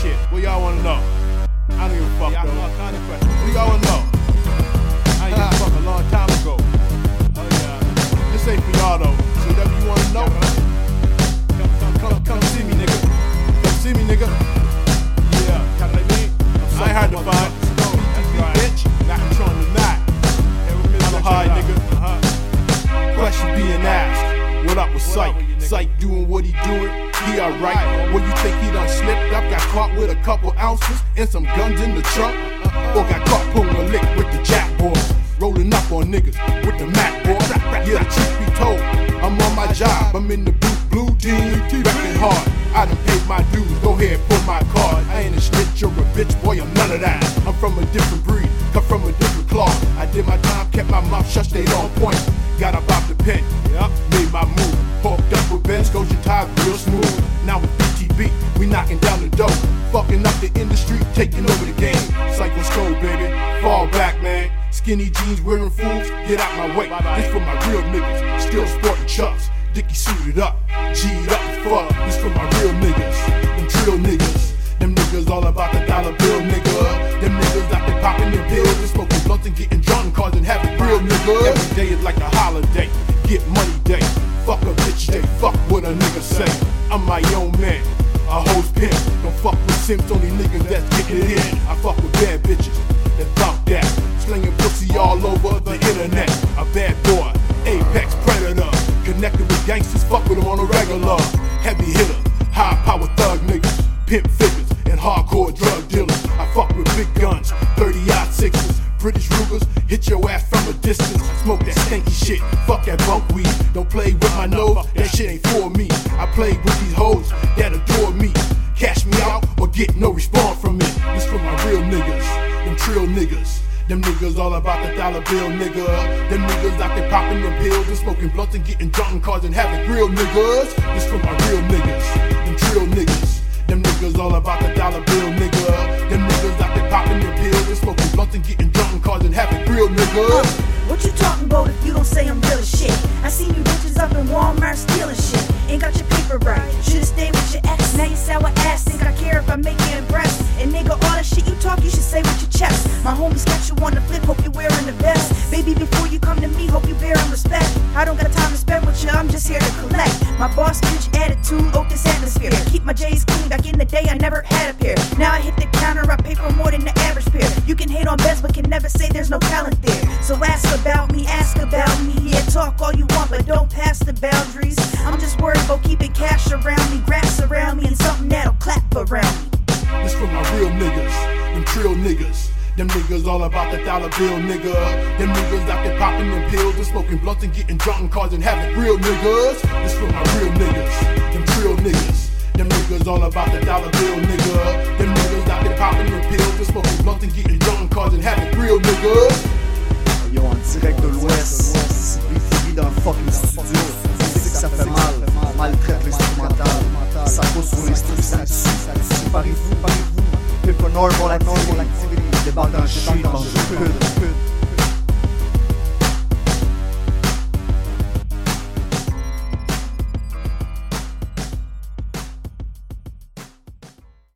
Shit, what y'all wanna know? I don't give a fuck Yeah, though. kind of. What y'all wanna know? I ain't give a fuck a long time ago. Oh, yeah. This ain't for y'all though. So whatever you wanna know, Come, come, come, come see me, nigga. Come see me, nigga. Yeah, Kinda like me. I ain't hard to find. That's right. Bitch, not controlling the night. I'm a high nigga. Uh-huh. Question being asked. What up with Syke? with you, nigga? Syke doing what he doing? He alright. What you think he done slipped up? Couple ounces and some guns in the trunk? Or got caught pulling a lick with the jack boys? Rolling up on niggas with the Mac boy. Yeah, truth be told, I'm on my job. I'm in the blue, blue team, rapping hard. I done paid my dues, go ahead, pull my card. I ain't a snitch or a bitch, boy, I'm none of that. I'm from a different breed, come from a different cloth. I did my time, kept my mouth shut, stayed on point. Got a up Fucking up the industry, taking over the game. Psycho Skull, baby. Fall back, man. Skinny jeans wearing fools, get out my way. This for my real niggas, still sporting chucks. Dickie suited up, G'd up as fuck. This for my real niggas, them trill niggas. Them niggas all about the dollar bill, nigga. Them niggas out there popping their pills and smoking blunts and getting drunk and causing havoc, real nigga. Every day is like a holiday, get money day. Fuck a bitch day, fuck what a nigga say. I'm my own man, a host pimp. Fuck with simps, only niggas that's getting it in. I fuck with bad bitches that bump that. Slinging pussy all over the internet. A bad boy, apex predator. Connected with gangsters, fuck with them on a regular. Heavy hitter, high power thug niggas. Pimp figures and hardcore drug dealers. I fuck with big guns, 30 odd sixes. British Rugers, hit your ass from a distance. Smoke that stanky shit, fuck that bunk weed. Don't play with my nose, that shit ain't for me. I play with these hoes that get no response from me. This for my real niggas, them trill niggas. Them niggas all about the dollar bill, nigga. Them niggas out there popping them pills and smoking blunts and getting drunk and causing havoc. Real niggas, this for my real niggas. Them trill niggas. Them niggas all about the dollar bill, nigga. Them niggas out there popping them pills and smoking My homies got you on the flip, hope you're wearing the vest. Baby, before you come to me, hope you bearing respect. I don't got time to spend with you, I'm just here to collect. My boss bitch attitude, oh this atmosphere. Keep my J's clean, back in the day I never had a pair. Now I hit the counter, I pay for more than the average pair. You can hate on best, but can never say there's no talent there. So ask about me, ask about me. Yeah, talk all you want, but don't pass the boundaries. I'm just worried about keeping cash around me, grass around me, and something that'll clap around me. This for my real niggas, them trill niggas. Them niggas all about the dollar bill, nigga. Them niggas out there popping them pills and smoking blunts and getting drunk and causing havoc. Real niggas. This for my real niggas, them trill niggas. Them niggas all about the dollar bill, nigga. Them niggas out there popping them pills and smoking blunts and getting drunk and causing havoc. Real niggas. Yo, en direct de l'Ouest, BTV dans le fucking studio. C'est que ça fait mal, maltraite l'instrumental. Ça cause sur les streets, ça tue. Parez-vous, parez-vous. People normal activity. Débarque dans le street, dans le hood.